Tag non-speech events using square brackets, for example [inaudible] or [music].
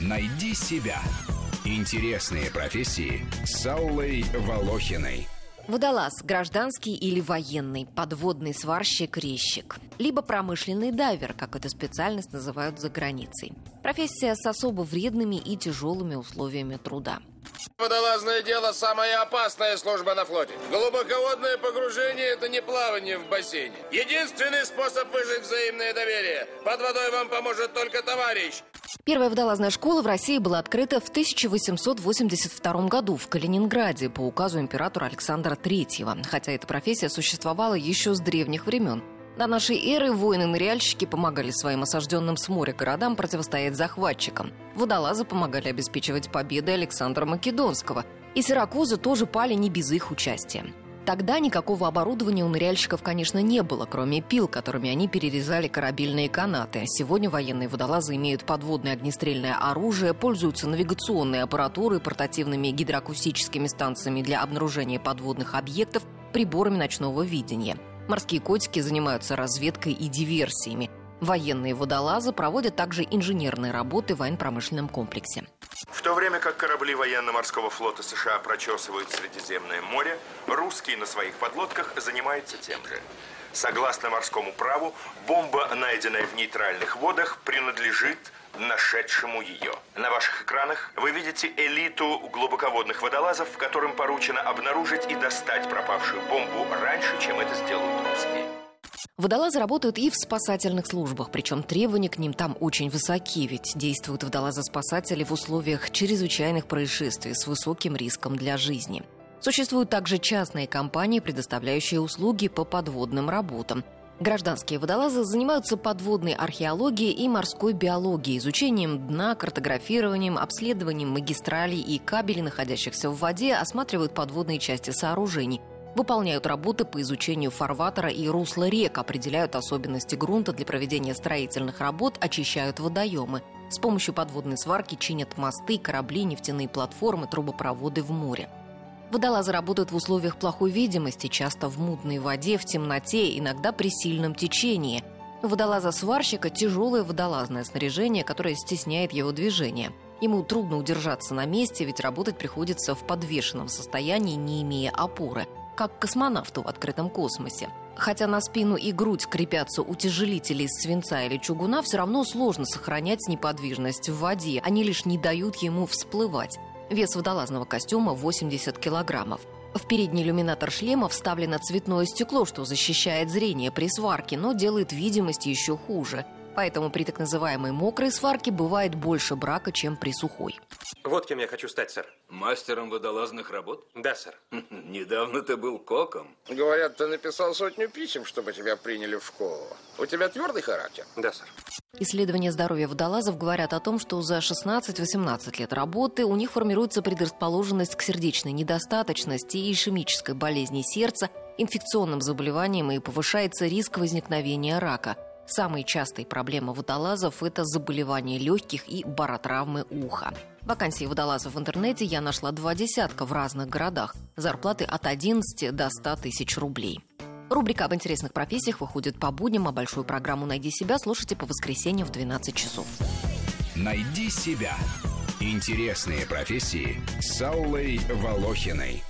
Найди себя. Интересные профессии с Аллой Волохиной. Водолаз – гражданский или военный, подводный сварщик, резчик. Либо промышленный дайвер, как эту специальность называют за границей. Профессия с особо вредными и тяжелыми условиями труда. Водолазное дело – самая опасная служба на флоте. Глубоководное погружение – это не плавание в бассейне. Единственный способ выжить взаимное доверие. Под водой вам поможет только товарищ. Первая водолазная школа в России была открыта в 1882 году в Калининграде по указу императора Александра III, хотя эта профессия существовала еще с древних времен. До нашей эры воины-ныряльщики помогали своим осажденным с моря городам противостоять захватчикам. Водолазы помогали обеспечивать победы Александра Македонского. И Сиракузы тоже пали не без их участия. Тогда никакого оборудования у ныряльщиков, конечно, не было, кроме пил, которыми они перерезали корабельные канаты. Сегодня военные водолазы имеют подводное огнестрельное оружие, пользуются навигационной аппаратурой, портативными гидроакустическими станциями для обнаружения подводных объектов, приборами ночного видения. Морские котики занимаются разведкой и диверсиями. Военные водолазы проводят также инженерные работы в военно-промышленном комплексе. В то время как корабли военно-морского флота США прочесывают Средиземное море, русские на своих подлодках занимаются тем же. Согласно морскому праву, бомба, найденная в нейтральных водах, принадлежит нашедшему ее. На ваших экранах вы видите элиту глубоководных водолазов, которым поручено обнаружить и достать пропавшую бомбу раньше, чем это сделают русские. Водолазы работают и в спасательных службах, причем требования к ним там очень высоки, ведь действуют водолазы-спасатели в условиях чрезвычайных происшествий с высоким риском для жизни. Существуют также частные компании, предоставляющие услуги по подводным работам. Гражданские водолазы занимаются подводной археологией и морской биологией, изучением дна, картографированием, обследованием магистралей и кабелей, находящихся в воде, осматривают подводные части сооружений – Выполняют работы по изучению фарватера и русла рек, определяют особенности грунта для проведения строительных работ, очищают водоемы. С помощью подводной сварки чинят мосты, корабли, нефтяные платформы, трубопроводы в море. Водолазы работают в условиях плохой видимости, часто в мутной воде, в темноте, иногда при сильном течении. У водолаза-сварщика тяжелое водолазное снаряжение, которое стесняет его движение. Ему трудно удержаться на месте, ведь работать приходится в подвешенном состоянии, не имея опоры – как космонавту в открытом космосе. Хотя на спину и грудь крепятся утяжелители из свинца или чугуна, все равно сложно сохранять неподвижность в воде. Они лишь не дают ему всплывать. Вес водолазного костюма 80 килограммов. В передний иллюминатор шлема вставлено цветное стекло, что защищает зрение при сварке, но делает видимость еще хуже. Поэтому при так называемой мокрой сварке бывает больше брака, чем при сухой. Вот кем я хочу стать, сэр. Мастером водолазных работ? Да, сэр. [laughs] Недавно ты был коком. Говорят, ты написал сотню писем, чтобы тебя приняли в школу. У тебя твердый характер? Да, сэр. Исследования здоровья водолазов говорят о том, что за 16-18 лет работы у них формируется предрасположенность к сердечной недостаточности и ишемической болезни сердца, инфекционным заболеваниям и повышается риск возникновения рака – Самые частые проблемы водолазов – это заболевания легких и баротравмы уха. Вакансии водолазов в интернете я нашла два десятка в разных городах. Зарплаты от 11 до 100 тысяч рублей. Рубрика об интересных профессиях выходит по будням, а большую программу «Найди себя» слушайте по воскресеньям в 12 часов. «Найди себя» – интересные профессии с Аллой Волохиной.